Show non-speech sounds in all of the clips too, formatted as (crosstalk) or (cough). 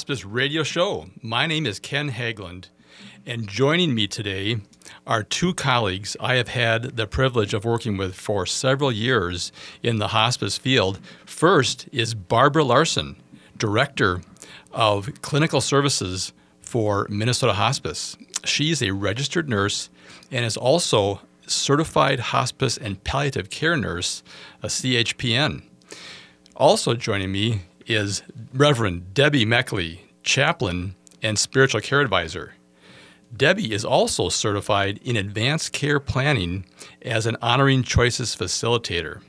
Hospice Radio Show. My name is Ken Haglund, and joining me today are two colleagues I have had the privilege of working with for several years in the hospice field. First is Barbara Larson, Director of Clinical Services for Minnesota Hospice. She's a registered nurse and is also certified hospice and palliative care nurse, a CHPN. Also joining me is Reverend Debbie Meckley, chaplain and spiritual care advisor. Debbie is also certified in advanced care planning as an honoring choices facilitator.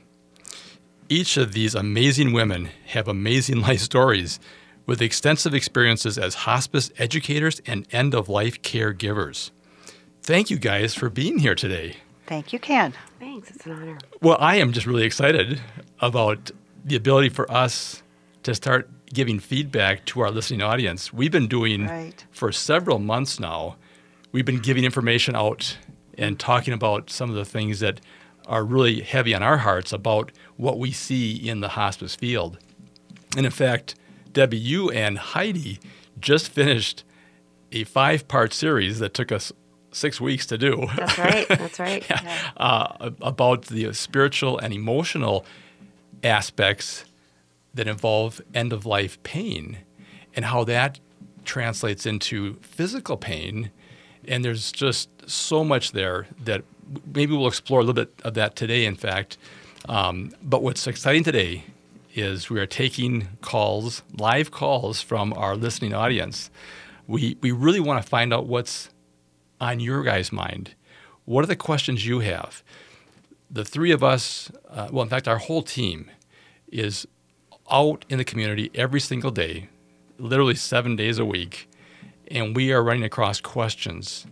Each of these amazing women have amazing (laughs) life stories with extensive experiences as hospice educators and end of life caregivers. Thank you guys for being here today. Thank you, Ken. Thanks, it's an honor. Well, I am just really excited about the ability for us to start giving feedback to our listening audience. We've been doing Right. for several months now, we've been giving information out and talking about some of the things that are really heavy on our hearts about what we see in the hospice field. And in fact, Debbie, you and Heidi just finished a five part series that took us six weeks to do. That's right. That's right. (laughs) uh, about the spiritual and emotional aspects that involve end of life pain and how that translates into physical pain. And there's just so much there that maybe we'll explore a little bit of that today, in fact. Um, but what's exciting today is we are taking calls, live calls from our listening audience. We, we really want to find out what's on your guys' mind. What are the questions you have? The three of us, uh, well, in fact, our whole team is out in the community every single day, literally seven days a week, and we are running across questions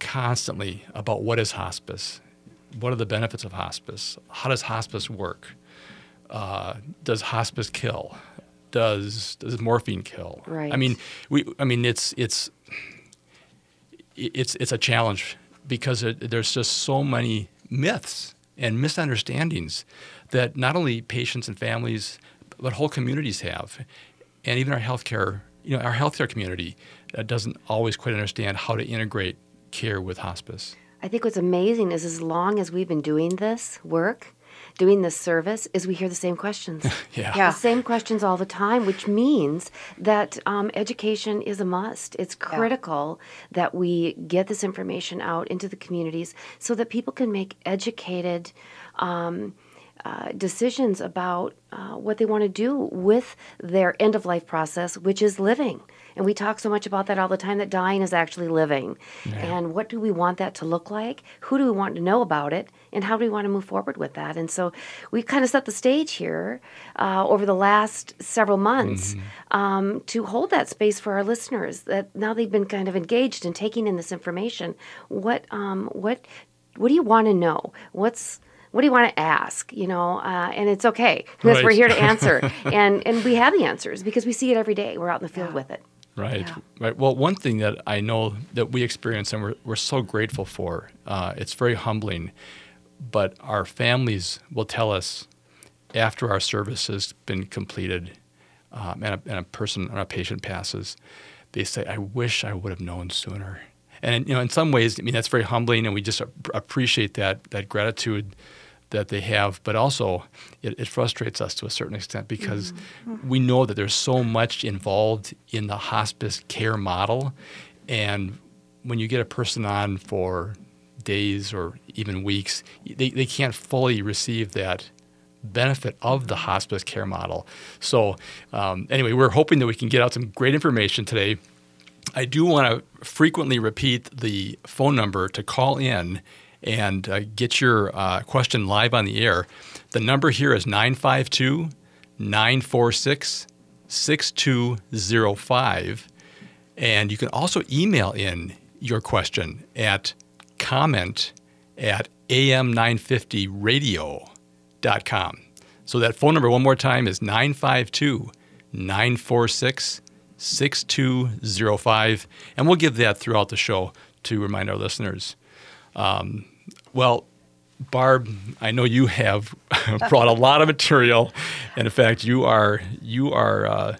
constantly about what is hospice, what are the benefits of hospice, how does hospice work, uh, does hospice kill, does does morphine kill? I mean, we, I mean, it's it's it's it's a challenge because it, there's just so many myths and misunderstandings that not only patients and families but whole communities have, and even our healthcare you know our healthcare community uh, doesn't always quite understand how to integrate care with hospice. I think what's amazing is as long as we've been doing this work, doing this service, is we hear the same questions. Yeah. (laughs) Yeah. The same questions all the time, which means that um, education is a must. It's critical that we get this information out into the communities so that people can make educated um, uh, decisions about uh, what they want to do with their end of life process, which is living. And we talk so much about that all the time that dying is actually living. And what do we want that to look like? Who do we want to know about it? And how do we want to move forward with that? And so we kind of set the stage here uh, over the last several months um, to hold that space for our listeners. That now they've been kind of engaged in taking in this information. What um, what what do you want to know? What's what do you want to ask? You know, uh, and it's okay because we're here to answer, (laughs) and and we have the answers because we see it every day. We're out in the field with it. Right, Yeah. right. Well, one thing that I know that we experience and we're, we're so grateful for, uh, it's very humbling, but our families will tell us after our service has been completed um, and, a, and a person or a patient passes, they say, I wish I would have known sooner. And you know, in some ways, I mean, that's very humbling, and we just appreciate that that gratitude that they have. But also, it, it frustrates us to a certain extent because we know that there's so much involved in the hospice care model, and when you get a person on for days or even weeks, they, they can't fully receive that benefit of the hospice care model. So, um, anyway, we're hoping that we can get out some great information today. I do want to frequently repeat the phone number to call in and uh, get your uh, question live on the air. The number here is 952 946 6205. And you can also email in your question at comment at am950radio.com. So that phone number, one more time, is 952 946 6205. And we'll give that throughout the show to remind our listeners. Um, well, Barb, I know you have (laughs) brought a lot of material, and in fact, you are you are uh,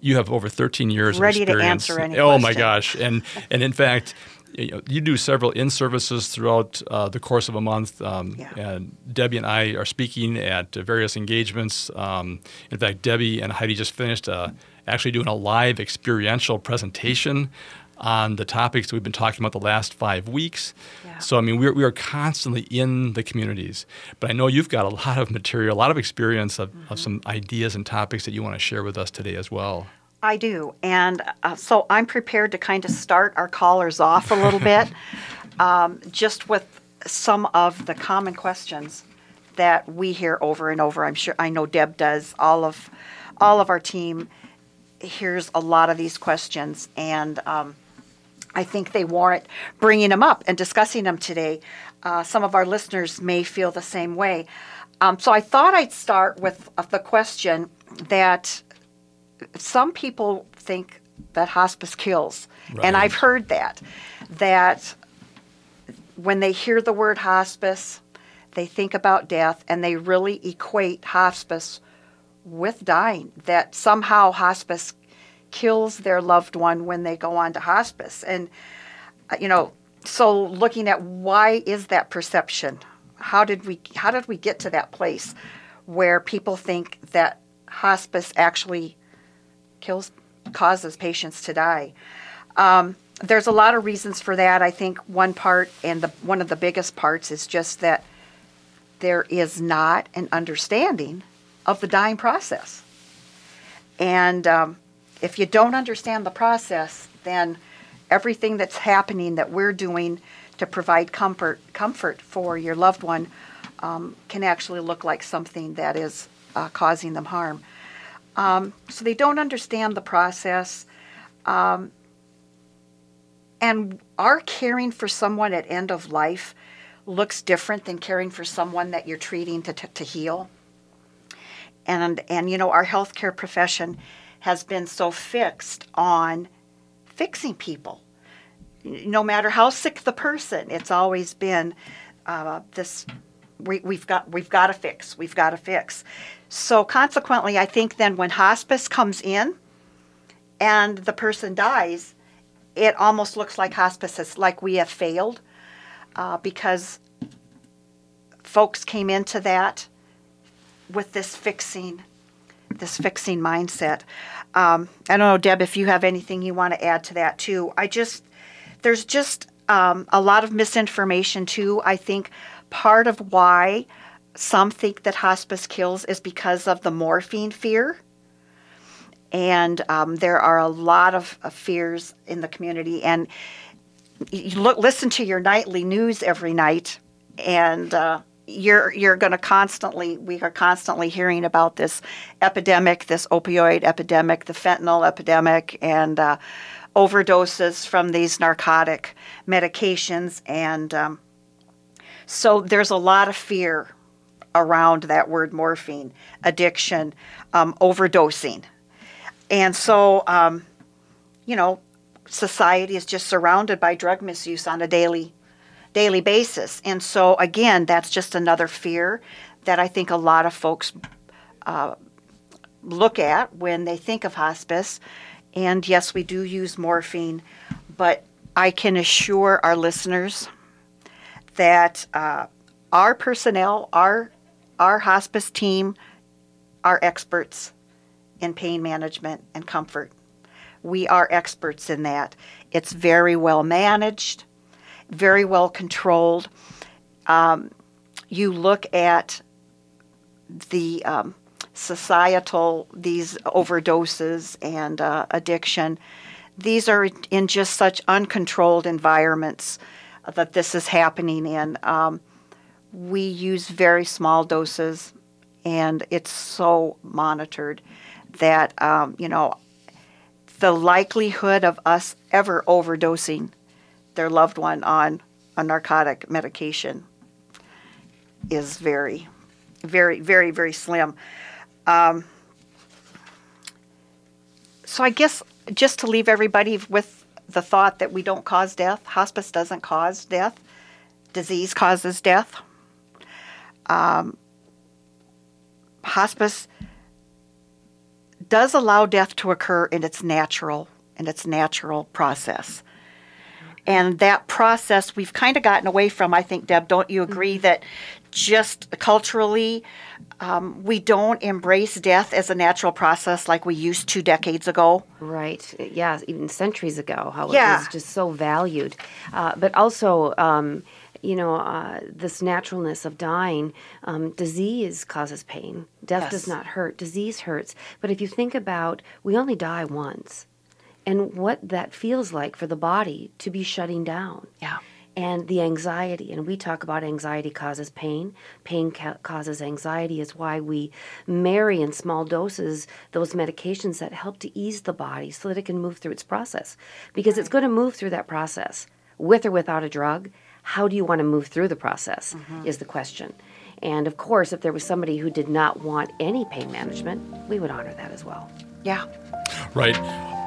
you have over 13 years Ready of experience. Ready to answer any oh my gosh! And and in fact, you, know, you do several in services throughout uh, the course of a month. Um, Yeah. And Debbie and I are speaking at various engagements. Um, in fact, Debbie and Heidi just finished uh, actually doing a live experiential presentation on the topics we've been talking about the last five weeks. Yeah. So, I mean, we're, we are constantly in the communities. But I know you've got a (laughs) lot of material, a lot of experience of, Mm-hmm. of some ideas and topics that you want to share with us today as well. I do. And uh, so I'm prepared to kind of start our callers off a little (laughs) bit um, just with some of the common questions that we hear over and over. I'm sure I know Deb does. All of all of our team hears a lot of these questions, and um, I think they warrant bringing them up and discussing them today. Uh, some of our listeners may feel the same way. Um, so I thought I'd start with uh, the question that some people think that hospice kills, Right. and I've heard that. That when they hear the word hospice, they think about death, and they really equate hospice with dying. That somehow hospice kills their loved one when they go on to hospice, and uh, you know, so looking at why is that perception? How did we how did we get to that place where people think that hospice actually kills causes patients to die? Um, there's a lot of reasons for that. I think one part and the one of the biggest parts is just that there is not an understanding of the dying process. And um, if you don't understand the process, then everything that's happening that we're doing to provide comfort comfort for your loved one um, can actually look like something that is uh, causing them harm. Um, so they don't understand the process. Um, and our caring for someone at end of life looks different than caring for someone that you're treating to, to, to heal. And, and, you know, our healthcare profession has been so fixed on fixing people. No matter how sick the person, it's always been uh, this we, we've got we've got to fix we've got to fix so consequently i think then when hospice comes in and the person dies it almost looks like hospice is like we have failed uh, because folks came into that with this fixing this fixing mindset. Um, i don't know deb if you have anything you want to add to that too. I just there's just um, a lot of misinformation too. I think part of why some think that hospice kills is because of the morphine fear. And um, there are a lot of, of fears in the community. And you look listen to your nightly news every night. And uh, you're you're going to constantly we are constantly hearing about this epidemic this opioid epidemic the fentanyl epidemic and uh, overdoses from these narcotic medications. And um, so there's a lot of fear around that word morphine addiction um, overdosing. And so um, you know society is just surrounded by drug misuse on a daily daily basis. And so again that's just another fear that i think a lot of folks uh, look at when they think of hospice. And yes we do use morphine but i can assure our listeners that uh, our personnel our our hospice team are experts in pain management and comfort. We are experts in that. It's very well managed, very well controlled. Um, you look at the um, societal, these overdoses and uh, addiction, these are in just such uncontrolled environments that this is happening in. Um, we use very small doses, and it's so monitored that, um, you know, the likelihood of us ever overdosing their loved one on a narcotic medication is very, very, very, very slim. Um, so I guess just to leave everybody with the thought that we don't cause death, hospice doesn't cause death, disease causes death. Um, hospice does allow death to occur in its natural in its natural process. And that process we've kind of gotten away from. I think, Deb, don't you agree Mm-hmm. that just culturally um, we don't embrace death as a natural process like we used two decades ago? Right. Yeah, even centuries ago, how it was just so valued. Uh, but also, um, you know, uh, this naturalness of dying, um, disease causes pain. Death does not hurt, disease hurts. But if you think about, we only die once. And what that feels like for the body to be shutting down. Yeah. and the anxiety and we talk about anxiety causes pain. Pain ca- causes anxiety. Is why we marry in small doses those medications that help to ease the body so that it can move through its process. Because it's going to move through that process with or without a drug. How do you want to move through the process mm-hmm. is the question. And of course if there was somebody who did not want any pain management we would honor that as well. Yeah. Right.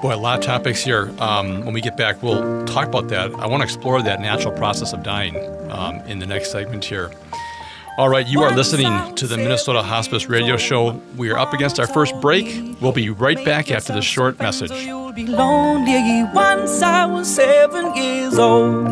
Boy, a lot of topics here. Um, when we get back, we'll talk about that. I want to explore that natural process of dying um, in the next segment here. All right, you are listening to the Minnesota Hospice Radio Show. We are up against our first break. We'll be right back after this short message. You'll be lonely once I was seven years old.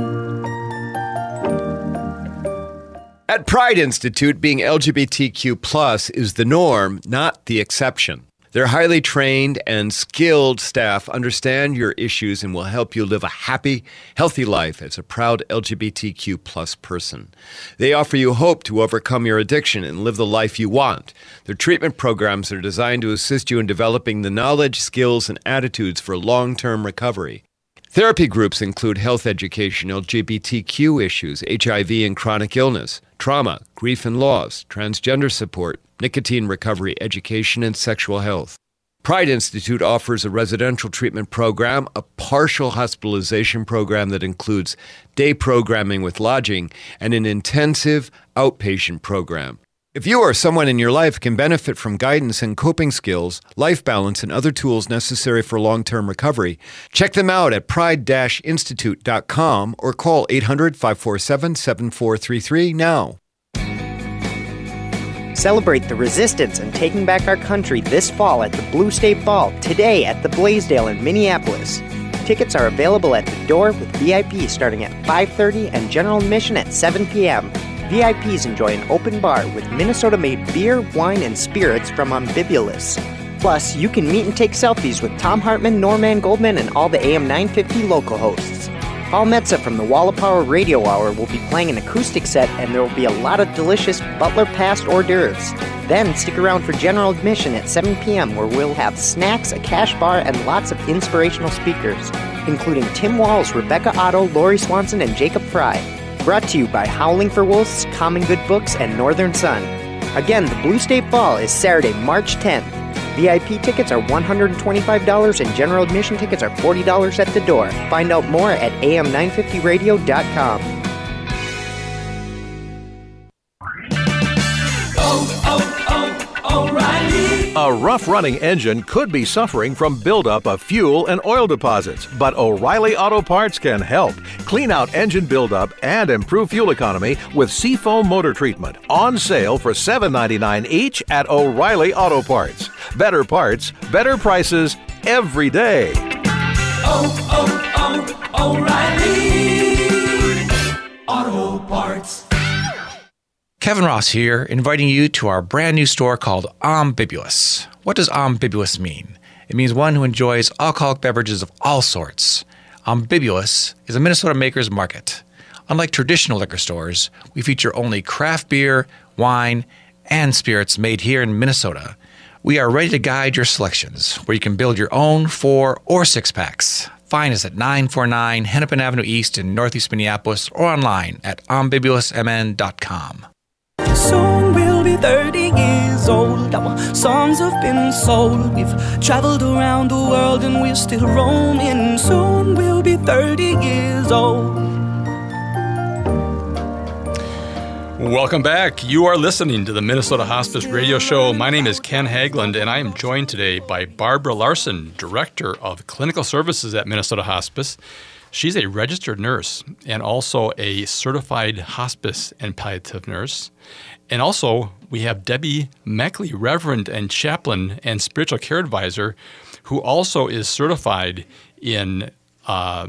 At Pride Institute, being LGBTQ plus is the norm, not the exception. Their highly trained and skilled staff understand your issues and will help you live a happy, healthy life as a proud LGBTQ plus person. They offer you hope to overcome your addiction and live the life you want. Their treatment programs are designed to assist you in developing the knowledge, skills, and attitudes for long term recovery. Therapy groups include health education, LGBTQ issues, HIV and chronic illness, trauma, grief and loss, transgender support, nicotine recovery education, and sexual health. Pride Institute offers a residential treatment program, a partial hospitalization program that includes day programming with lodging, and an intensive outpatient program. If you or someone in your life can benefit from guidance and coping skills, life balance, and other tools necessary for long term recovery, check them out at pride institute.com or call 800 547 7433 now. Celebrate the resistance and taking back our country this fall at the Blue State Ball, today at the Blaisdell in Minneapolis. Tickets are available at the door with VIP starting at 5:30 and general admission at 7 p.m. VIPs enjoy an open bar with Minnesota-made beer, wine, and spirits from Ambibulous. Plus, you can meet and take selfies with Thom Hartmann, Norman Goldman, and all the AM 950 local hosts. Paul Metsa from the Wall of Power Radio Hour will be playing an acoustic set, and there will be a lot of delicious Butler Passed hors d'oeuvres. Then stick around for general admission at 7 p.m., where we'll have snacks, a cash bar, and lots of inspirational speakers, including Tim Walz, Rebecca Otto, Lori Swanson, and Jacob Frey. Brought to you by Howling for Wolves, Common Good Books, and Northern Sun. Again, the Blue State Ball is Saturday, March 10th. VIP tickets are $125 and general admission tickets are $40 at the door. Find out more at am950radio.com. A rough running engine could be suffering from buildup of fuel and oil deposits, but O'Reilly Auto Parts can help. Clean out engine buildup and improve fuel economy with Seafoam Motor Treatment on sale for $7.99 each at O'Reilly Auto Parts. Better parts, better prices every day. Oh, oh, oh, O'Reilly Auto Parts. Kevin Ross here, inviting you to our brand new store called Ambibulous. What does ambibulous mean? It means one who enjoys alcoholic beverages of all sorts. Ambibulous is a Minnesota maker's market. Unlike traditional liquor stores, we feature only craft beer, wine, and spirits made here in Minnesota. We are ready to guide your selections, where you can build your own four or six packs. Find us at 949 Hennepin Avenue East in Northeast Minneapolis or online at ambibulousmn.com. Soon we'll be 30 years old. Our songs have been sold. We've traveled around the world and we're still roaming. Soon we'll be 30 years old. Welcome back. You are listening to the Minnesota Hospice Radio Show. My name is Ken Haglund, and I am joined today by Barbara Larson, Director of Clinical Services at Minnesota Hospice. She's a registered nurse and also a certified hospice and palliative nurse. And also, we have Debbie Meckley, Reverend and Chaplain and Spiritual Care Advisor, who also is certified in uh,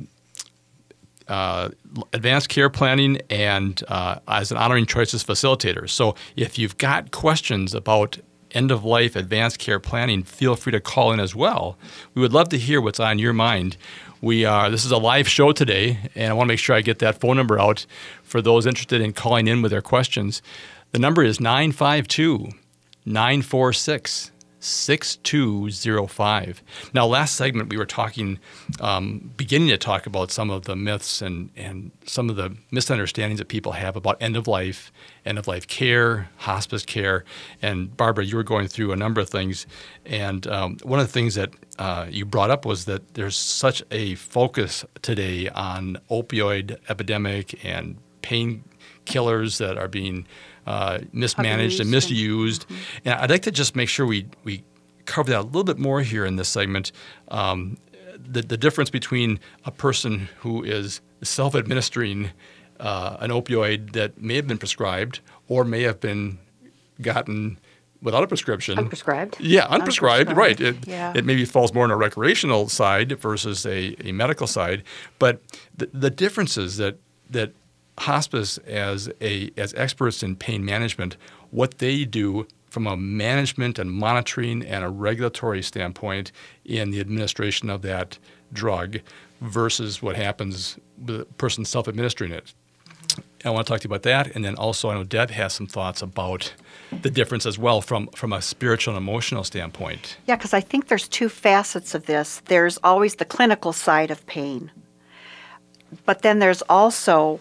uh, advanced care planning and uh, as an honoring choices facilitator. So if you've got questions about end of life advanced care planning, feel free to call in as well. We would love to hear what's on your mind. We are this is a live show today, and I want to make sure I get that phone number out for those interested in calling in with their questions. The number is 952 946 6205. Now, last segment, we were talking, um, beginning to talk about some of the myths and, and some of the misunderstandings that people have about end of life, end of life care, hospice care. And Barbara, you were going through a number of things. And um, one of the things that uh, you brought up was that there's such a focus today on opioid epidemic and painkillers that are being uh, mismanaged and misused. And, mm-hmm. and I'd like to just make sure we, we cover that a little bit more here in this segment. Um, the, the difference between a person who is self administering uh, an opioid that may have been prescribed or may have been gotten without a prescription. Unprescribed. Yeah, unprescribed, unprescribed. right. It, yeah. it maybe falls more on a recreational side versus a, a medical side. But the, the differences that, that hospice as a as experts in pain management, what they do from a management and monitoring and a regulatory standpoint in the administration of that drug versus what happens with a person self-administering it. Mm-hmm. I want to talk to you about that, and then also I know Deb has some thoughts about the difference as well from from a spiritual and emotional standpoint. Yeah, because I think there's two facets of this. There's always the clinical side of pain, but then there's also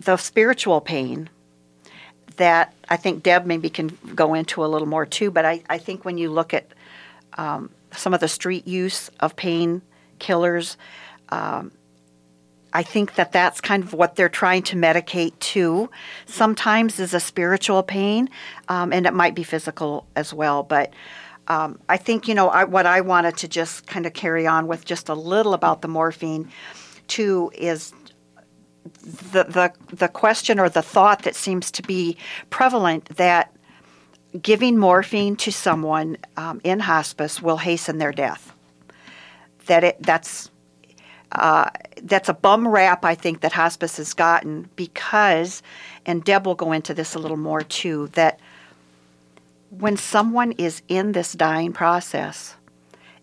the spiritual pain that I think Deb maybe can go into a little more too, but I, I think when you look at um, some of the street use of pain killers, um, I think that that's kind of what they're trying to medicate too. Sometimes is a spiritual pain, um, and it might be physical as well. But um, I think you know I, what I wanted to just kind of carry on with just a little about the morphine too is the, the, the question or the thought that seems to be prevalent that giving morphine to someone um, in hospice will hasten their death. That it that's uh, that's a bum rap I think that hospice has gotten because, and Deb will go into this a little more too. That when someone is in this dying process,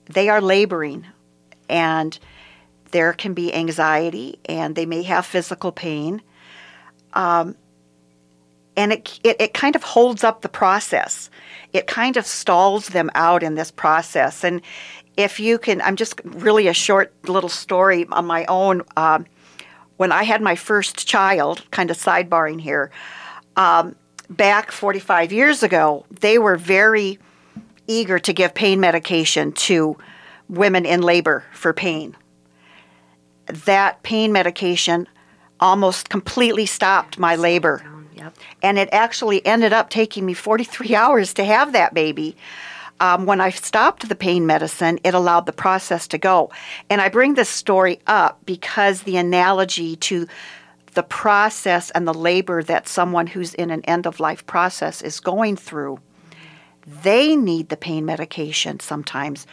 they are laboring, and there can be anxiety and they may have physical pain. Um, and it, it, it, kind of holds up the process. It kind of stalls them out in this process. And if you can, I'm just really a short little story on my own. Um, when I had my first child, kind of sidebarring here, um, back 45 years ago, they were very eager to give pain medication to women in labor for pain that pain medication almost completely stopped my labor. Yep. And it actually ended up taking me 43 (laughs) hours to have that baby. Um, when I stopped the pain medicine, it allowed the process to go. And I bring this story up because the analogy to the process and the labor that someone who's in an end of life process is going through, they need the pain medication sometimes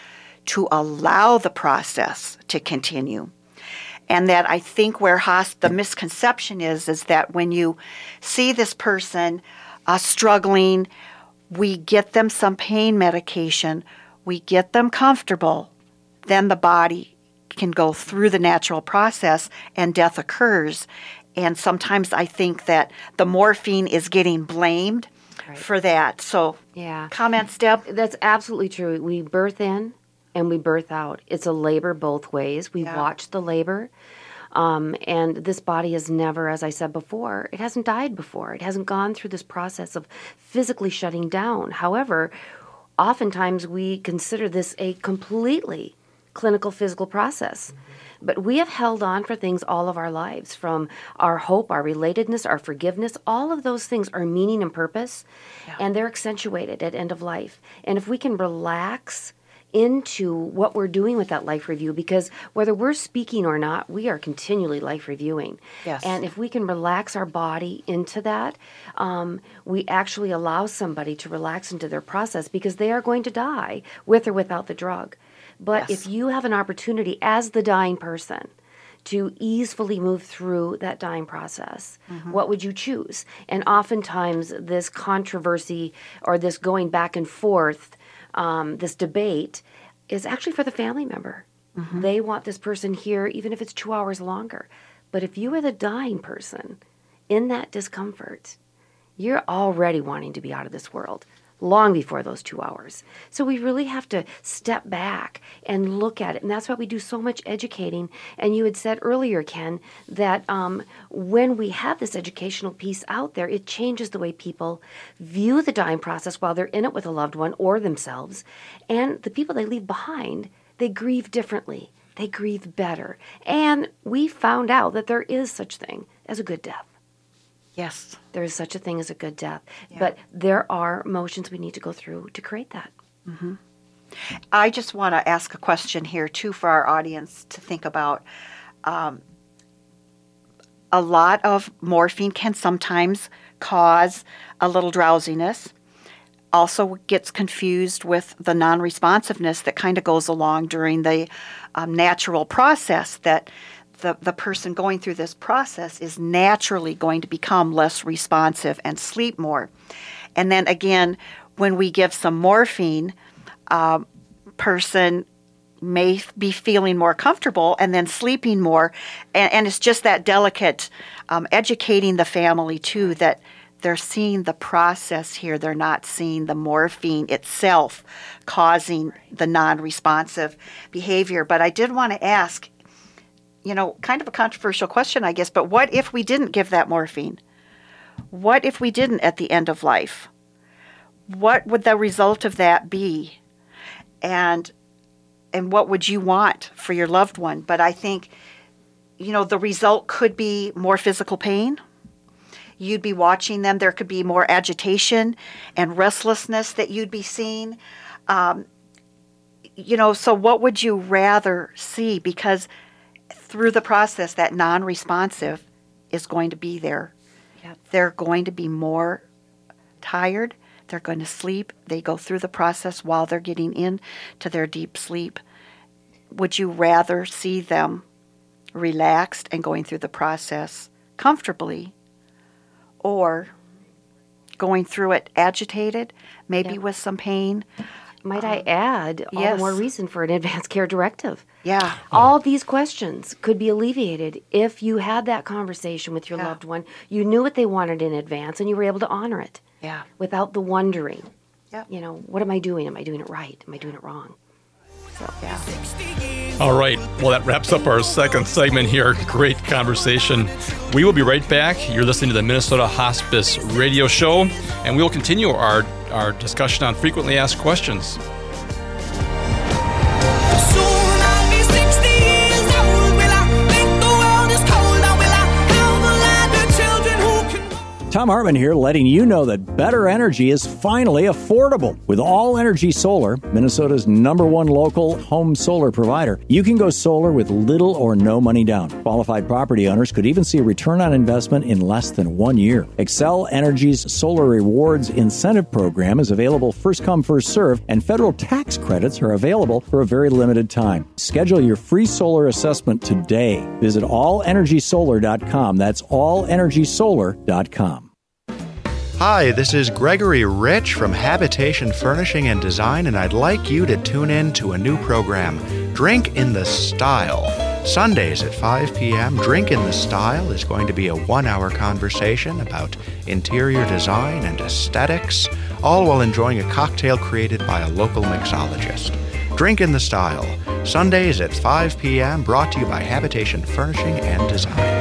to allow the process to continue and that I think where the misconception is is that when you see this person uh, struggling, we get them some pain medication, we get them comfortable, then the body can go through the natural process and death occurs. And sometimes I think that the morphine is getting blamed right. for that. So, yeah. Comments, Deb? That's absolutely true. We birth in and we birth out. It's a labor both ways. We yeah. watch the labor. Um, and this body has never, as I said before, it hasn't died before. It hasn't gone through this process of physically shutting down. However, oftentimes we consider this a completely clinical physical process. But we have held on for things all of our lives from our hope, our relatedness, our forgiveness. All of those things are meaning and purpose, yeah. and they're accentuated at end of life. And if we can relax into what we're doing with that life review because whether we're speaking or not, we are continually life reviewing. Yes. And if we can relax our body into that, um, we actually allow somebody to relax into their process because they are going to die with or without the drug. But Yes. if you have an opportunity as the dying person, to easily move through that dying process, what would you choose? And oftentimes, this controversy or this going back and forth, um, this debate, is actually for the family member. They want this person here, even if it's two hours longer. But if you are the dying person in that discomfort, you're already wanting to be out of this world long before those two hours. So we really have to step back and look at it. And that's why we do so much educating. And you had said earlier, Ken, that um, when we have this educational piece out there, it changes the way people view the dying process while they're in it with a loved one or themselves. And the people they leave behind, they grieve differently. They grieve better. And we found out that there is such thing as a good death Yes. there is such a thing as a good death. But there are motions we need to go through to create that. I just want to ask a question here too for our audience to think about. Um, a lot of morphine can sometimes cause a little drowsiness. Also gets confused with the non-responsiveness that kind of goes along during the um, natural process that the, the person going through this process is naturally going to become less responsive and sleep more. And then again, when we give some morphine, um, person may be feeling more comfortable and then sleeping more. And, and it's just that delicate um, educating the family too that they're seeing the process here. They're not seeing the morphine itself causing the non responsive behavior. But I did want to ask, you know, kind of a controversial question, I guess, but what if we didn't give that morphine? What if we didn't at the end of life? What would the result of that be? And and what would you want for your loved one? But I think, you know, the result could be more physical pain. You'd be watching them. There could be more agitation and restlessness that you'd be seeing. Um, you know, so what would you rather see? Because through the process, that non responsive is going to be there. Yep. They're going to be more tired. They're going to sleep. They go through the process while they're getting into their deep sleep. Would you rather see them relaxed and going through the process comfortably or going through it agitated, maybe Yep. with some pain? Might I uh, add, all the more reason for an advanced care directive. Yeah. All these questions could be alleviated if you had that conversation with your Yeah. loved one. You knew what they wanted in advance and you were able to honor it Yeah. without the wondering. Yep. You know, what am I doing? Am I doing it right? Am I doing it wrong? So, Yeah. All right. Well, that wraps up our second segment here. Great conversation. We will be right back. You're listening to the Minnesota Hospice Radio Show, and we will continue our, our discussion on frequently asked questions. Thom Hartmann here, letting you know that better energy is finally affordable. With All Energy Solar, Minnesota's number one local home solar provider, you can go solar with little or no money down. Qualified property owners could even see a return on investment in less than one year. Xcel Energy's Solar Rewards Incentive Program is available first come, first serve, and federal tax credits are available for a very limited time. Schedule your free solar assessment today. Visit allenergysolar.com. That's allenergysolar.com. Hi, this is Gregory Rich from Habitation Furnishing and Design, and I'd like you to tune in to a new program, Drink in the Style. Sundays at 5 p.m., Drink in the Style is going to be a one hour conversation about interior design and aesthetics, all while enjoying a cocktail created by a local mixologist. Drink in the Style, Sundays at 5 p.m., brought to you by Habitation Furnishing and Design.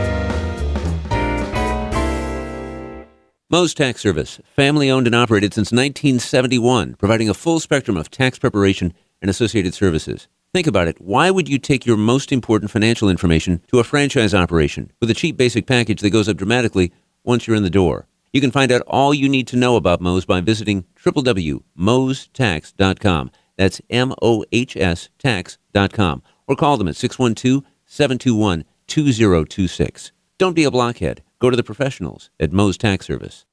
Mohs Tax Service, family owned and operated since 1971, providing a full spectrum of tax preparation and associated services. Think about it. Why would you take your most important financial information to a franchise operation with a cheap basic package that goes up dramatically once you're in the door? You can find out all you need to know about Mohs by visiting www.mohstax.com. That's M-O-H-S tax.com. Or call them at 612-721-2026. Don't be a blockhead. Go to the professionals at Mohs Tax Service.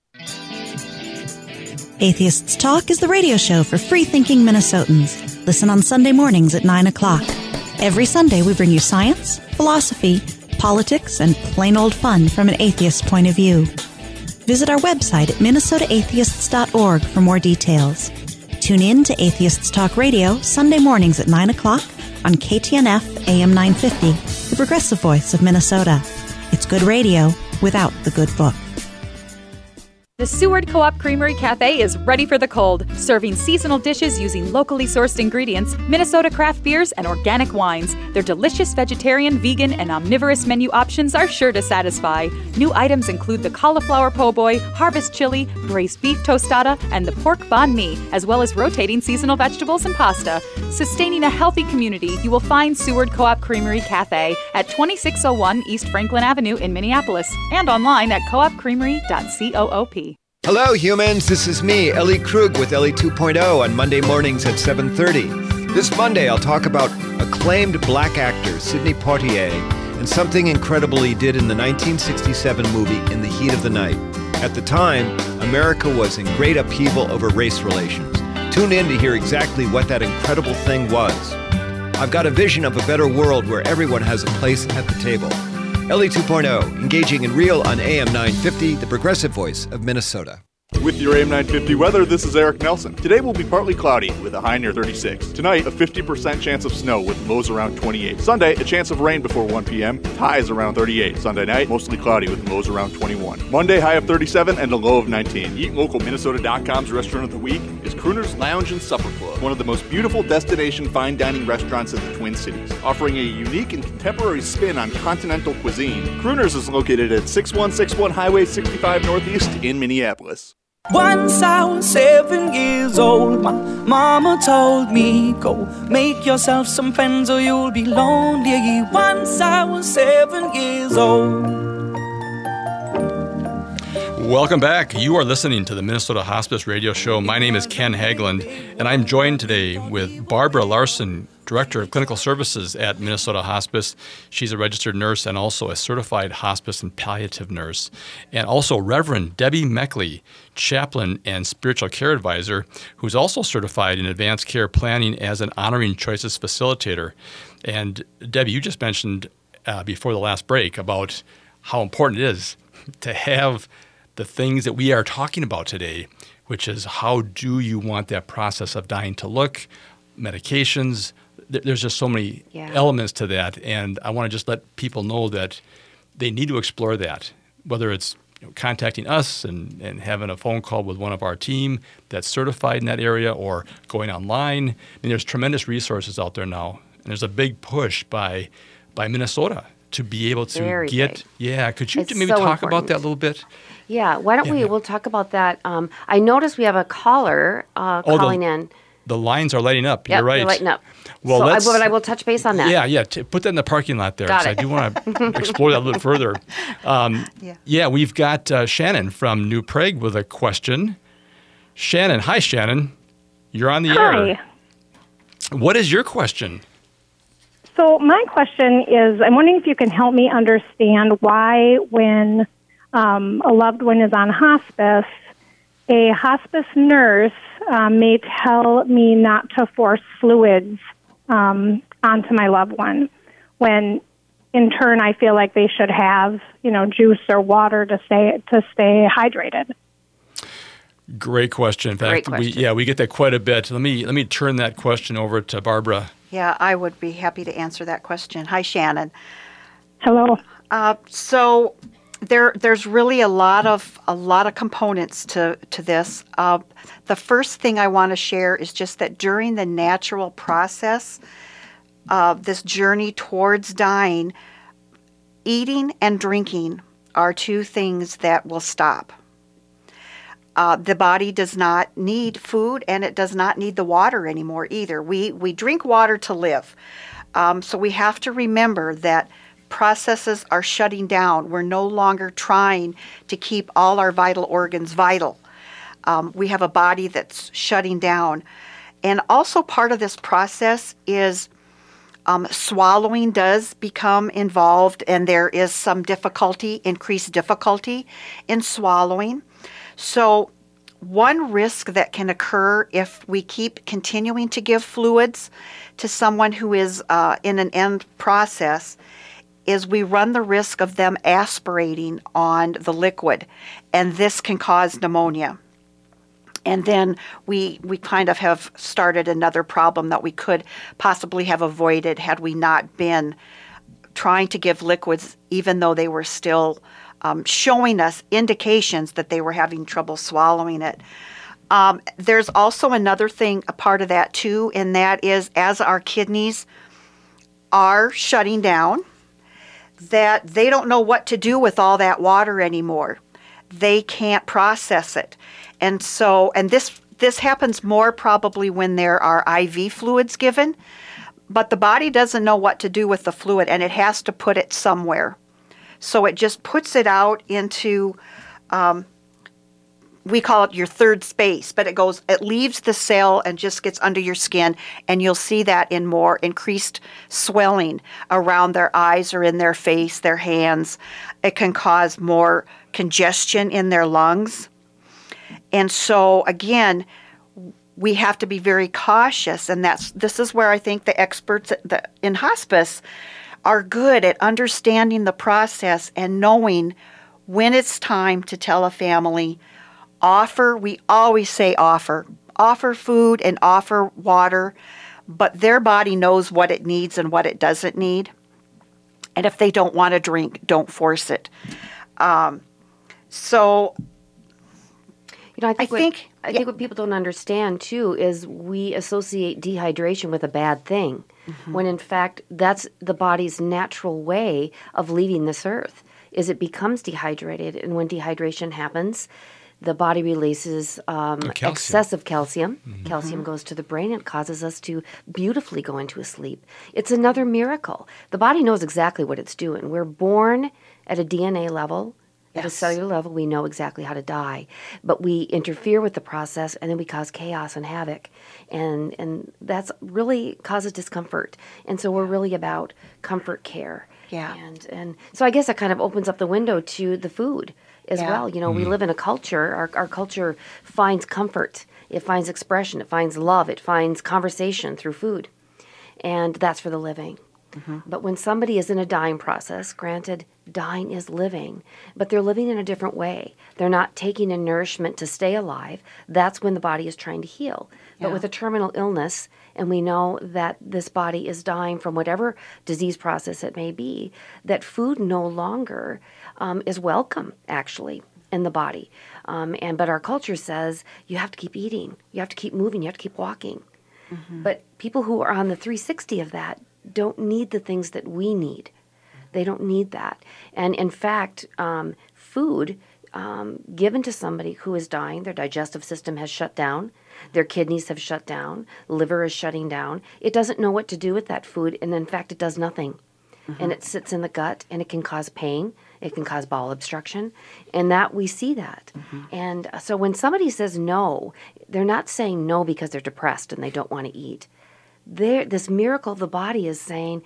Atheists Talk is the radio show for free thinking Minnesotans. Listen on Sunday mornings at 9 o'clock. Every Sunday, we bring you science, philosophy, politics, and plain old fun from an atheist's point of view. Visit our website at minnesotaatheists.org for more details. Tune in to Atheists Talk Radio Sunday mornings at 9 o'clock on KTNF AM 950, the progressive voice of Minnesota. It's good radio without the good book. The Seward Co op Creamery Cafe is ready for the cold, serving seasonal dishes using locally sourced ingredients, Minnesota craft beers, and organic wines. Their delicious vegetarian, vegan, and omnivorous menu options are sure to satisfy. New items include the cauliflower po' boy, harvest chili, braised beef tostada, and the pork banh mi, as well as rotating seasonal vegetables and pasta. Sustaining a healthy community, you will find Seward Co op Creamery Cafe at 2601 East Franklin Avenue in Minneapolis and online at coopcreamery.coop. Hello, humans. This is me, Ellie Krug with Ellie 2.0 on Monday mornings at 7:30. This Monday, I'll talk about acclaimed black actor Sidney Poitier and something incredible he did in the 1967 movie In the Heat of the Night. At the time, America was in great upheaval over race relations. Tune in to hear exactly what that incredible thing was. I've got a vision of a better world where everyone has a place at the table. Ellie 2.0, engaging in real on AM 950, the progressive voice of Minnesota. With your AM 950 weather, this is Eric Nelson. Today will be partly cloudy with a high near 36. Tonight, a 50% chance of snow with lows around 28. Sunday, a chance of rain before 1 p.m. Highs around 38. Sunday night, mostly cloudy with lows around 21. Monday, high of 37 and a low of 19. Eat Local Minnesota.com's restaurant of the week is Crooner's Lounge and Supper Club, one of the most beautiful destination fine dining restaurants in the Twin Cities, offering a unique and contemporary spin on continental cuisine. Crooner's is located at 6161 Highway 65 Northeast in Minneapolis. Once I was seven years old, my mama told me, Go make yourself some friends or you'll be lonely. Once I was seven years old. Welcome back. You are listening to the Minnesota Hospice Radio Show. My name is Ken Haglund, and I'm joined today with Barbara Larson, Director of Clinical Services at Minnesota Hospice. She's a registered nurse and also a certified hospice and palliative nurse. And also Reverend Debbie Meckley, chaplain and spiritual care advisor, who's also certified in advanced care planning as an honoring choices facilitator. And Debbie, you just mentioned uh, before the last break about how important it is (laughs) to have the things that we are talking about today, which is how do you want that process of dying to look, medications. There's just so many Yeah. elements to that, and I want to just let people know that they need to explore that, whether it's you know, contacting us and, and having a phone call with one of our team that's certified in that area or going online. I mean, there's tremendous resources out there now, and there's a big push by by Minnesota to be able to Very get. big. Yeah, could you It's maybe so talk about that a little bit? Yeah, why don't Yeah, we? We'll talk about that. Um, I noticed we have a caller uh, Oh, the- calling in. The lines are lighting up. Yep, You're right. they're lighting up. Well, so I, let's. but I will touch base on that. Yeah, yeah. T- put that in the parking lot there. Got 'cause I do want to (laughs) explore that a little further. (laughs) Um, Yeah. yeah, we've got uh, Shannon from New Prague with a question. Shannon, hi, Shannon. You're on the air. Hi. What is your question? So my question is, I'm wondering if you can help me understand why, when um, a loved one is on hospice, a hospice nurse um, may tell me not to force fluids um, onto my loved one, when in turn I feel like they should have, you know, juice or water to stay to stay hydrated. Great question. In Great fact, we yeah we get that quite a bit. Let me let me turn that question over to Barbara. Yeah, I would be happy to answer that question. Hi, Shannon. Hello. Uh, so there, there's really a lot of a lot of components to to this. Uh, the first thing I want to share is just that during the natural process of this journey towards dying, eating and drinking are two things that will stop. Uh, the body does not need food and it does not need the water anymore either. We, we drink water to live. Um, so we have to remember that processes are shutting down. We're no longer trying to keep all our vital organs vital. Um, we have a body that's shutting down. And also, part of this process is um, swallowing does become involved, and there is some difficulty, increased difficulty in swallowing. So, one risk that can occur if we keep continuing to give fluids to someone who is uh, in an end process is we run the risk of them aspirating on the liquid, and this can cause pneumonia. And then we we kind of have started another problem that we could possibly have avoided had we not been trying to give liquids, even though they were still um, showing us indications that they were having trouble swallowing it. Um, there's also another thing, a part of that too, and that is as our kidneys are shutting down, that they don't know what to do with all that water anymore. They can't process it. And so, and this this happens more probably when there are IV fluids given, but the body doesn't know what to do with the fluid and it has to put it somewhere. So it just puts it out into, um, we call it your third space, but it goes, it leaves the cell and just gets under your skin, and you'll see that in more increased swelling around their eyes or in their face, their hands. It can cause more congestion in their lungs. And so, again, we have to be very cautious, and that's this is where I think the experts in hospice are good at understanding the process and knowing when it's time to tell a family offer we always say offer offer food and offer water but their body knows what it needs and what it doesn't need and if they don't want to drink don't force it um, so you know, I think, I what, think, I yeah. think what people don't understand too is we associate dehydration with a bad thing mm-hmm. when in fact that's the body's natural way of leaving this earth is it becomes dehydrated and when dehydration happens the body releases um, calcium. excessive calcium. Mm-hmm. Calcium goes to the brain and causes us to beautifully go into a sleep. It's another miracle. The body knows exactly what it's doing. We're born at a DNA level at a cellular level, we know exactly how to die, but we interfere with the process and then we cause chaos and havoc, and and that's really causes discomfort. And so we're really about comfort care. Yeah. And and so I guess that kind of opens up the window to the food as yeah. well. You know, mm. we live in a culture. Our our culture finds comfort. It finds expression. It finds love. It finds conversation through food, and that's for the living. Mm-hmm. But when somebody is in a dying process, granted, dying is living, but they're living in a different way. They're not taking in nourishment to stay alive. That's when the body is trying to heal. Yeah. But with a terminal illness, and we know that this body is dying from whatever disease process it may be, that food no longer um, is welcome, actually, in the body. Um, and but our culture says you have to keep eating, you have to keep moving, you have to keep walking. Mm-hmm. But people who are on the 360 of that don't need the things that we need. They don't need that. And in fact, um, food um, given to somebody who is dying, their digestive system has shut down, their kidneys have shut down, liver is shutting down. It doesn't know what to do with that food, and in fact, it does nothing. Mm-hmm. And it sits in the gut, and it can cause pain. It can cause bowel obstruction, and that we see that. Mm-hmm. And so when somebody says no, they're not saying no because they're depressed and they don't want to eat there this miracle of the body is saying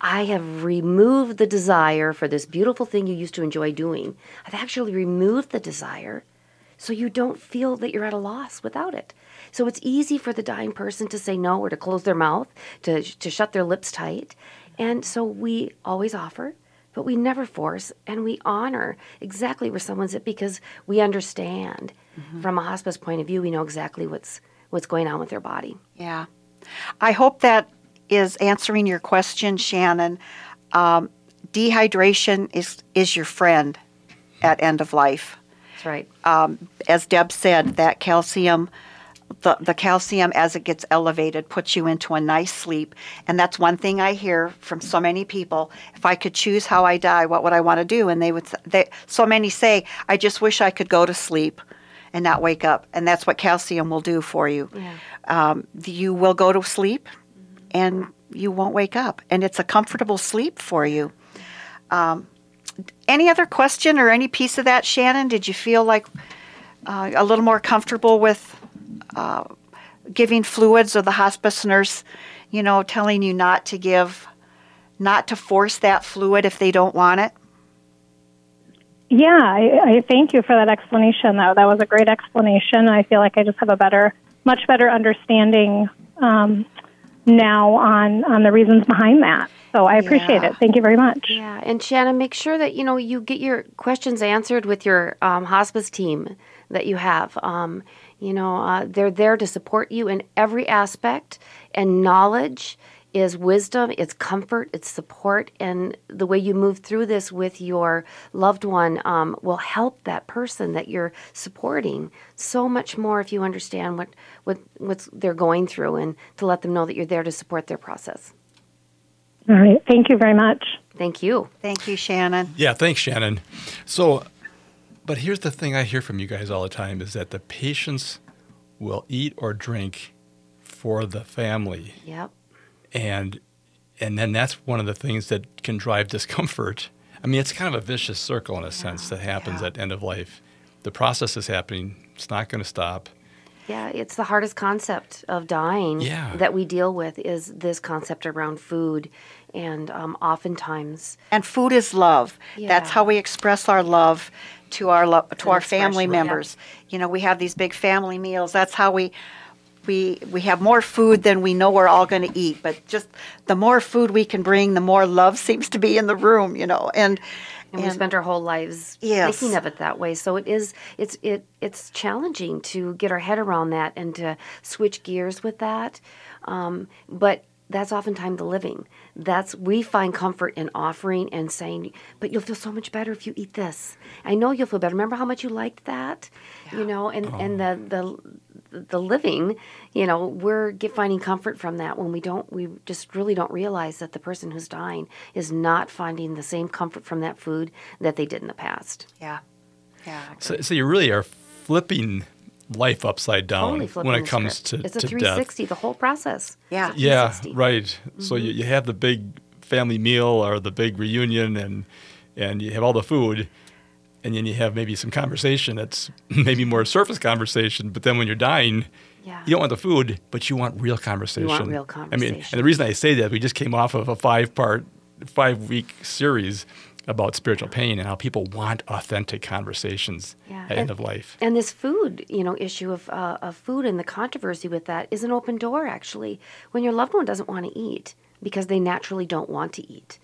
I have removed the desire for this beautiful thing you used to enjoy doing. I've actually removed the desire so you don't feel that you're at a loss without it. So it's easy for the dying person to say no or to close their mouth, to, to shut their lips tight. And so we always offer, but we never force, and we honor exactly where someone's at because we understand mm-hmm. from a hospice point of view, we know exactly what's what's going on with their body. Yeah. I hope that is answering your question, Shannon. Um, dehydration is is your friend at end of life. That's right. Um, as Deb said, that calcium, the, the calcium as it gets elevated puts you into a nice sleep. And that's one thing I hear from so many people. If I could choose how I die, what would I want to do? And they would, they, so many say, I just wish I could go to sleep and not wake up. And that's what calcium will do for you. Yeah. Um, you will go to sleep and you won't wake up. And it's a comfortable sleep for you. Um, any other question or any piece of that, Shannon? Did you feel like uh, a little more comfortable with uh, giving fluids or the hospice nurse, you know, telling you not to give, not to force that fluid if they don't want it? Yeah, I, I thank you for that explanation. Though that was a great explanation. I feel like I just have a better, much better understanding um, now on on the reasons behind that. So I appreciate Yeah. it. Thank you very much. Yeah, and Shannon, make sure that you know you get your questions answered with your um, hospice team that you have. Um, you know, uh, they're there to support you in every aspect, and knowledge is wisdom, it's comfort, it's support, and the way you move through this with your loved one um, will help that person that you're supporting so much more if you understand what what what's they're going through, and to let them know that you're there to support their process. All right. Thank you very much. Thank you. Thank you, Shannon. Yeah, thanks, Shannon. So, but here's the thing I hear from you guys all the time is that the patients will eat or drink for the family. Yep. And and then that's one of the things that can drive (laughs) discomfort. I mean, it's kind of a vicious circle in a sense that happens at end of life. The process is happening. It's not going to stop. Yeah, it's the hardest concept of dying Yeah. that we deal with is this concept around food, and um, oftentimes And food is love. That's how we express our love to our lo- to an our family expression, yeah. members. You know, we have these big family meals. That's how we we we have more food than we know we're all going to eat. But just the more food we can bring, the more love seems to be in the room. You know, and and, we spent our whole lives Yes. thinking of it that way. So it is it's it it's challenging to get our head around that and to switch gears with that. Um, but that's oftentimes the living. That's we find comfort in offering and saying, "But you'll feel so much better if you eat this." I know you'll feel better. Remember how much you liked that, you know, and and the the the living, you know, we're get, finding comfort from that when we don't, we just really don't realize that the person who's dying is not finding the same comfort from that food that they did in the past. Yeah. Yeah. So, so you really are flipping life upside down Totally when it comes script. to, it's a to death. 360, the whole process. Yeah. Yeah, 360. right. So mm-hmm. you, you have the big family meal or the big reunion, and and you have all the food, and then you have maybe some conversation that's (laughs) maybe more surface conversation. But then when you're dying, Yeah. you don't want the food, but you want real conversation. Want real conversation. I mean, and the reason I say that we just came off of a five-part, five-week series about spiritual pain and how people want authentic conversations Yeah. at And- end of life. And this food, you know, issue of, uh, of food and the controversy with that is an open door, actually. When your loved one doesn't want to eat because they naturally don't want to eat,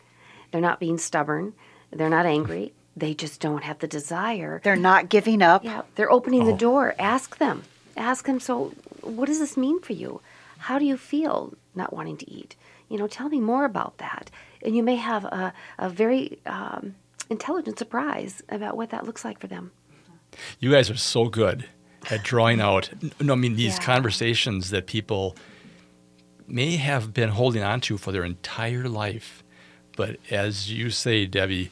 they're not being stubborn, they're not angry, they just don't have the desire. They're not giving up. Yeah, they're opening the door. Ask them. Ask them, so what does this mean for you? How do you feel not wanting to eat? You know, tell me more about that. And you may have a, a very um, intelligent surprise about what that looks like for them. You guys are so good at drawing out. No, I mean these conversations that people may have been holding on to for their entire life, but as you say, Debbie,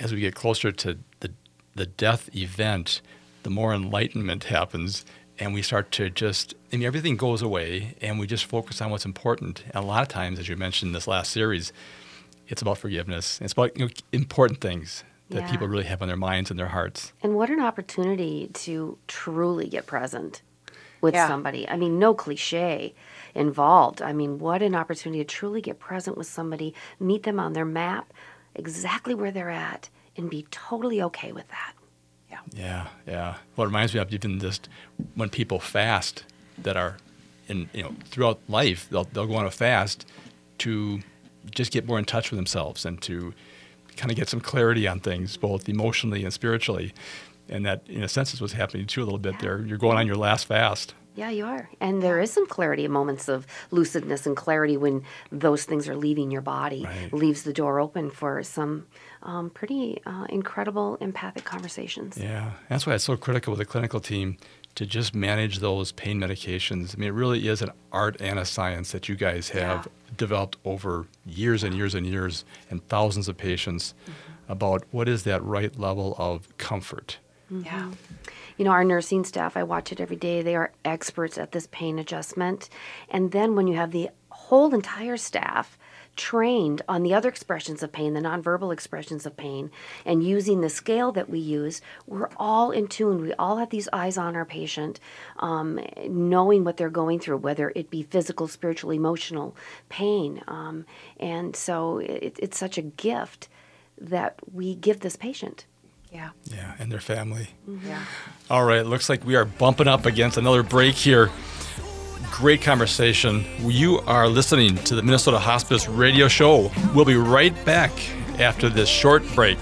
as we get closer to the the death event, the more enlightenment happens, and we start to just. I mean, everything goes away, and we just focus on what's important. And a lot of times, as you mentioned in this last series, it's about forgiveness. It's about you know, important things that Yeah. people really have on their minds and their hearts. And what an opportunity to truly get present with Yeah. somebody. I mean, no cliche involved. I mean, what an opportunity to truly get present with somebody, meet them on their map, exactly where they're at, and be totally okay with that. Yeah, yeah. Well, it reminds me of even just when people fast that are in, you know, throughout life, they'll, they'll go on a fast to just get more in touch with themselves and to kind of get some clarity on things, both emotionally and spiritually. And that, in a sense, is what's happening too a little bit there. You're going on your last fast. Yeah, you are. And there is some clarity, moments of lucidness and clarity when those things are leaving your body, leaves the door open for some um, pretty uh, incredible empathic conversations. Yeah, that's why it's so critical with the clinical team to just manage those pain medications. I mean, it really is an art and a science that you guys have developed over years and years and years and thousands of patients about what is that right level of comfort. Yeah. You know, our nursing staff, I watch it every day. They are experts at this pain adjustment. And then when you have the whole entire staff trained on the other expressions of pain, the nonverbal expressions of pain, and using the scale that we use, we're all in tune. We all have these eyes on our patient, um, knowing what they're going through, whether it be physical, spiritual, emotional pain. Um, and so it, it's such a gift that we give this patient. Yeah. Yeah, and their family. Mm-hmm. Yeah. All right, looks like we are bumping up against another break here. Great conversation. You are listening to the Minnesota Hospice Radio Show. We'll be right back after this short break.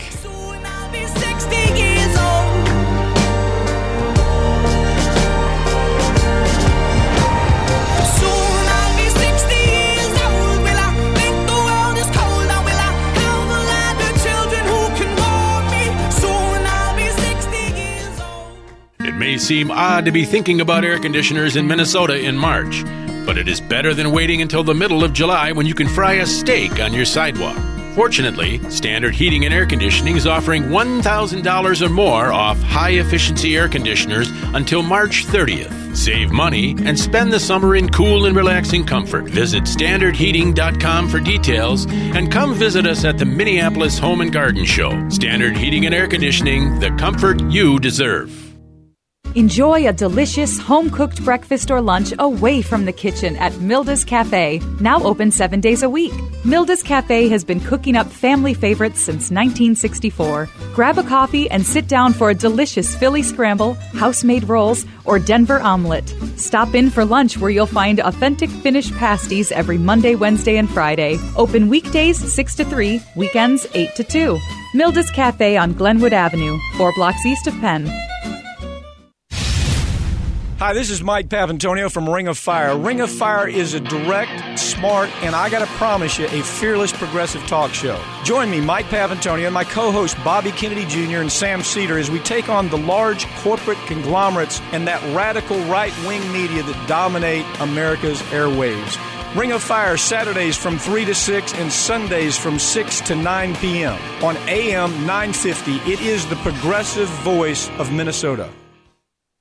May seem odd to be thinking about air conditioners in Minnesota in March, but it is better than waiting until the middle of July when you can fry a steak on your sidewalk. Fortunately, Standard Heating and Air Conditioning is offering $1,000 or more off high efficiency air conditioners until March 30th. Save money and spend the summer in cool and relaxing comfort. Visit standardheating.com for details and come visit us at the Minneapolis Home and Garden Show. Standard Heating and Air Conditioning, the comfort you deserve. Enjoy a delicious home cooked breakfast or lunch away from the kitchen at Milda's Cafe, now open seven days a week. Milda's Cafe has been cooking up family favorites since 1964. Grab a coffee and sit down for a delicious Philly scramble, house made rolls, or Denver omelet. Stop in for lunch where you'll find authentic Finnish pasties every Monday, Wednesday, and Friday. Open weekdays 6 to 3, weekends 8 to 2. Milda's Cafe on Glenwood Avenue, four blocks east of Penn. Hi, this is Mike Papantonio from Ring of Fire. Ring of Fire is a direct, smart, and I got to promise you, a fearless progressive talk show. Join me, Mike Papantonio, and my co host Bobby Kennedy Jr. and Sam Seder as we take on the large corporate conglomerates and that radical right wing media that dominate America's airwaves. Ring of Fire Saturdays from 3 to 6 and Sundays from 6 to 9 p.m. on AM 950. It is the progressive voice of Minnesota.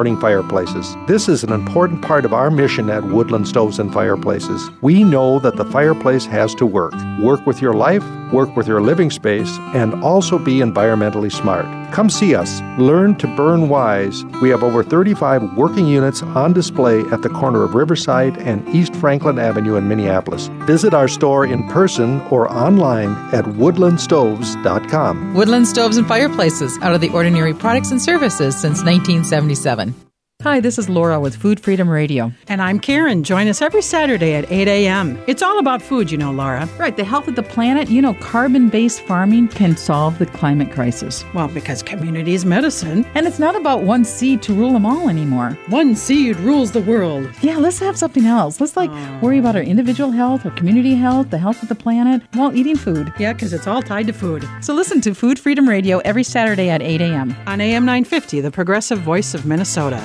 burning fireplaces. This is an important part of our mission at Woodland Stoves and Fireplaces. We know that the fireplace has to work. Work with your life, work with your living space, and also be environmentally smart. Come see us. Learn to burn wise. We have over 35 working units on display at the corner of Riverside and East Franklin Avenue in Minneapolis. Visit our store in person or online at woodlandstoves.com. Woodland Stoves and Fireplaces, out of the ordinary products and services since 1977. Hi, this is Laura with Food Freedom Radio. And I'm Karen. Join us every Saturday at 8 a.m. It's all about food, you know, Laura. Right, the health of the planet. You know, carbon based farming can solve the climate crisis. Well, because community is medicine. And it's not about one seed to rule them all anymore. One seed rules the world. Yeah, let's have something else. Let's like worry about our individual health, our community health, the health of the planet while eating food. Yeah, because it's all tied to food. So listen to Food Freedom Radio every Saturday at 8 a.m. on AM 950, the progressive voice of Minnesota.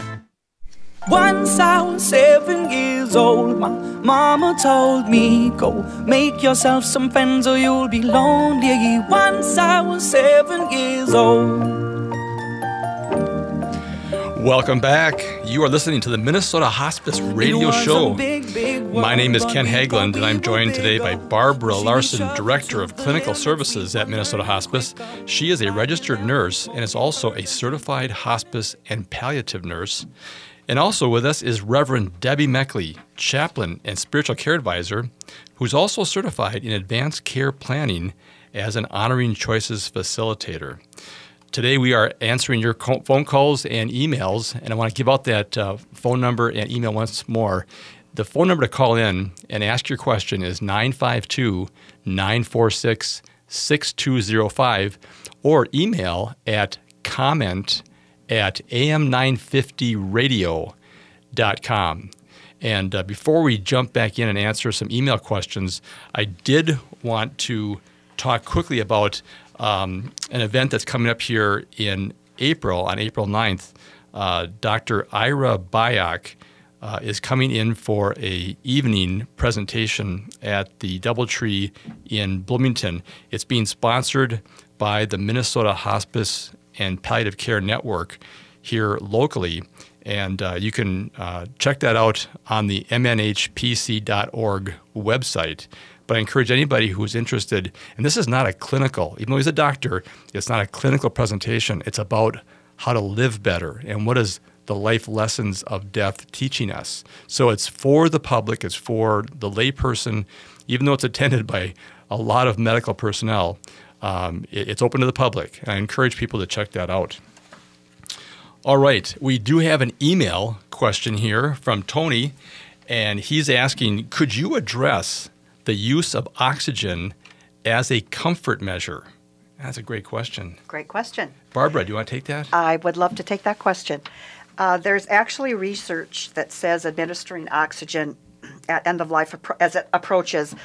Once I was seven years old, my mama told me, Go make yourself some friends or you'll be lonely. Once I was seven years old. Welcome back. You are listening to the Minnesota Hospice Radio Show. My name is Ken Haglund, and I'm joined today by Barbara Larson, Director of Clinical Services at Minnesota Hospice. She is a registered nurse and is also a certified hospice and palliative nurse. And also with us is Reverend Debbie Meckley, chaplain and spiritual care advisor, who's also certified in advanced care planning as an Honoring Choices facilitator. Today we are answering your phone calls and emails, and I want to give out that uh, phone number and email once more. The phone number to call in and ask your question is 952 946 6205 or email at comment at am950radio.com. And uh, before we jump back in and answer some email questions, I did want to talk quickly about um, an event that's coming up here in April, on April 9th. Uh, Dr. Ira Byock uh, is coming in for a evening presentation at the DoubleTree in Bloomington. It's being sponsored by the Minnesota Hospice and Palliative Care Network here locally. And uh, you can uh, check that out on the mnhpc.org website. But I encourage anybody who's interested, and this is not a clinical, even though he's a doctor, it's not a clinical presentation. It's about how to live better and what is the life lessons of death teaching us. So it's for the public, it's for the layperson, even though it's attended by a lot of medical personnel. Um, it, it's open to the public. And I encourage people to check that out. All right, we do have an email question here from Tony, and he's asking Could you address the use of oxygen as a comfort measure? That's a great question. Great question. Barbara, do you want to take that? I would love to take that question. Uh, there's actually research that says administering oxygen at end of life as it approaches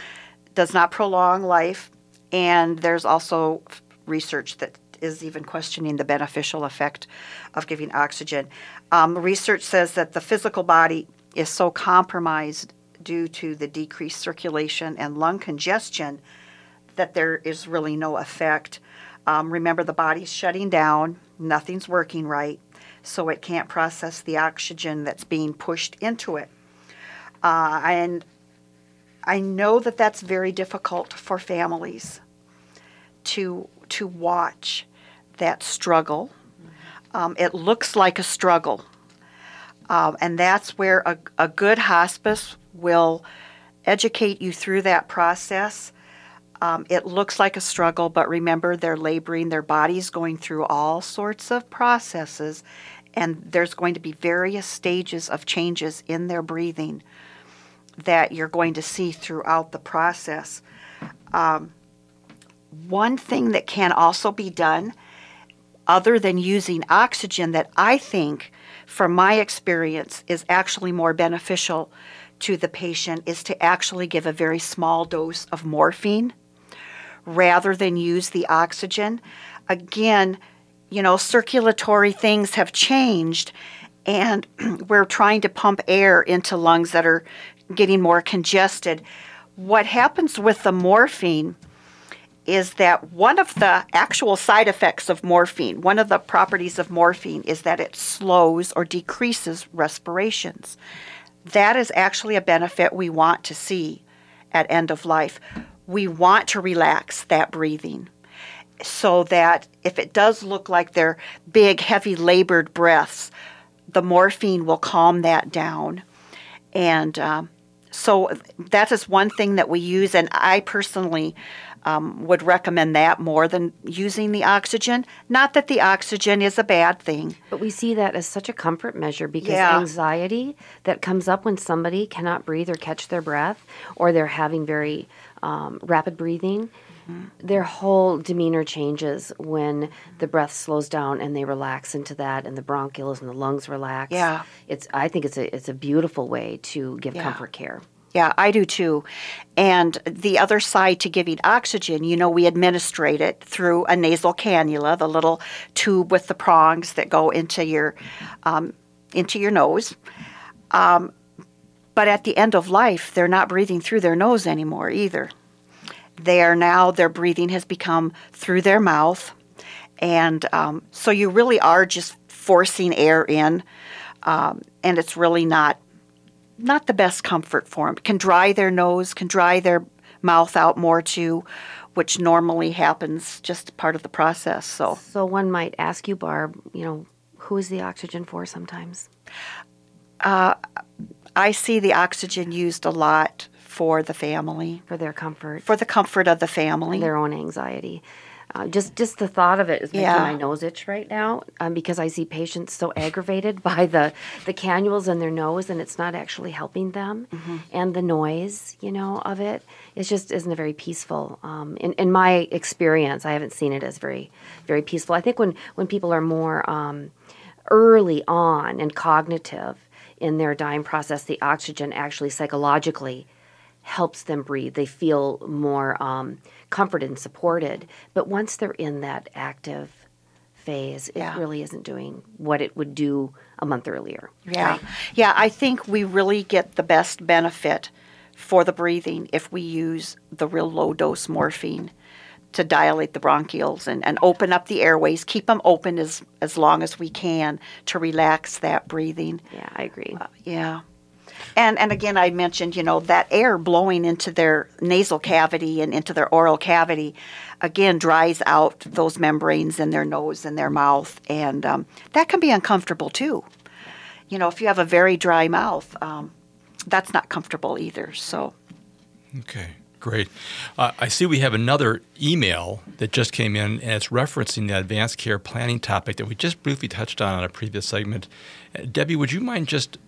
does not prolong life, and there's also research that is even questioning the beneficial effect of giving oxygen. Um, research says that the physical body is so compromised due to the decreased circulation and lung congestion that there is really no effect. Um, remember, the body's shutting down, nothing's working right, so it can't process the oxygen that's being pushed into it. Uh, and I know that that's very difficult for families to to watch that struggle. Um, it looks like a struggle, um, and that's where a, a good hospice will educate you through that process. Um, it looks like a struggle, but remember, they're laboring, their body's going through all sorts of processes, and there's going to be various stages of changes in their breathing that you're going to see throughout the process. Um, one thing that can also be done, other than using oxygen, that I think, from my experience, is actually more beneficial to the patient, is to actually give a very small dose of morphine rather than use the oxygen. Again, you know, circulatory things have changed, and (clears throat) we're trying to pump air into lungs that are getting more congested. What happens with the morphine is that one of the actual side effects of morphine, one of the properties of morphine, is that it slows or decreases respirations. That is actually a benefit we want to see at end of life. We want to relax that breathing so that if it does look like they're big, heavy, labored breaths, the morphine will calm that down. And um, so that is one thing that we use, and I personally um, would recommend that more than using the oxygen. Not that the oxygen is a bad thing. But we see that as such a comfort measure because Yeah. anxiety that comes up when somebody cannot breathe or catch their breath, or they're having very um, rapid breathing, their whole demeanor changes when the breath slows down and they relax into that, and the bronchioles and the lungs relax. Yeah. it's. I think it's a it's a beautiful way to give Yeah. comfort care. Yeah, I do too. And the other side to giving oxygen, you know, we administrate it through a nasal cannula, the little tube with the prongs that go into your um, into your nose. Um, but at the end of life, they're not breathing through their nose anymore either. They are now their breathing has become through their mouth, and um, so you really are just forcing air in, um, and it's really not not the best comfort for them. Can dry their nose, can dry their mouth out more too, which normally happens just part of the process. So, So one might ask you, Barb, you know, who is the oxygen for sometimes? uh, I see the oxygen used a lot for the family, for their comfort, for the comfort of the family, their own anxiety. Uh, just just the thought of it is making Yeah. my nose itch right now um, because I see patients so aggravated (laughs) by the the cannulas in their nose and it's not actually helping them, Mhm. and the noise you know of it it just isn't a very peaceful. Um, in in my experience, I haven't seen it as very very peaceful. I think when when people are more um, early on and cognitive. in their dying process, the oxygen actually psychologically helps them breathe. They feel more um, comforted and supported. But once they're in that active phase, it Yeah. really isn't doing what it would do a month earlier. Yeah. Yeah, I think we really get the best benefit for the breathing if we use the real low dose morphine to dilate the bronchioles and, and open up the airways, keep them open as, as long as we can to relax that breathing. Yeah, I agree. yeah. And and again, I mentioned, you know, that air blowing into their nasal cavity and into their oral cavity, again, dries out those membranes in their nose and their mouth, and um, that can be uncomfortable too. You know, if you have a very dry mouth, um, that's not comfortable either. So, Okay, great. Uh, I see we have another email that just came in, and it's referencing the advanced care planning topic that we just briefly touched on in a previous segment. Uh, Debbie, would you mind just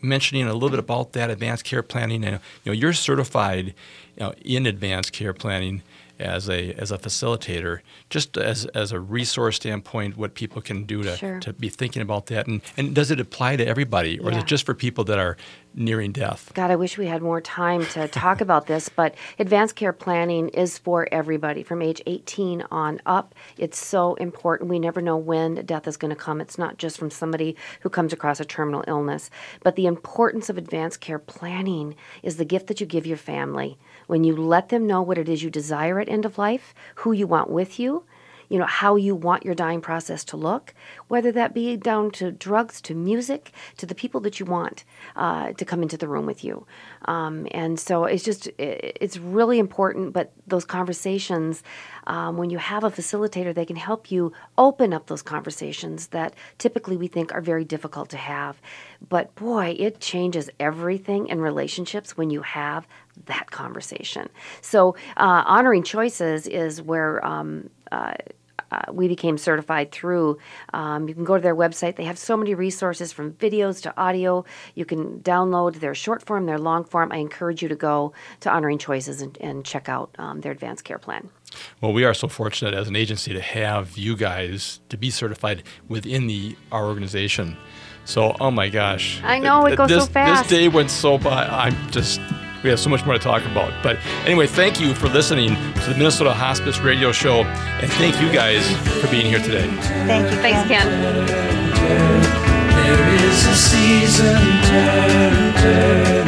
mentioning a little bit about that advanced care planning? And you know, you're certified you know, in advanced care planning as a as a facilitator, just as as a resource standpoint, what people can do to, Sure. to be thinking about that, and and does it apply to everybody, or is it just for people that are nearing death? God, I wish we had more time to talk about this, but advanced care planning is for everybody from age 18 on up. It's so important. We never know when death is going to come. It's not just from somebody who comes across a terminal illness, but the importance of advanced care planning is the gift that you give your family when you let them know what it is you desire at end of life, who you want with you, you know how you want your dying process to look whether that be down to drugs to music to the people that you want uh, to come into the room with you. Um, and so it's just it's really important but those conversations um, when you have a facilitator they can help you open up those conversations that typically we think are very difficult to have. But boy it changes everything in relationships when you have that conversation so uh, honoring choices is where um, uh, uh, we became certified through. Um, you can go to their website. They have so many resources from videos to audio. You can download their short form, their long form. I encourage you to go to Honoring Choices and, and check out um, their advanced care plan. Well, we are so fortunate as an agency to have you guys to be certified within the our organization. So, oh my gosh, I know, it goes so this, fast. This day went so by. I'm just. We have so much more to talk about. But anyway, thank you for listening to the Minnesota Hospice Radio Show, and thank you guys for being here today. Thank you. Thanks, Ken. There is a season turn, turn,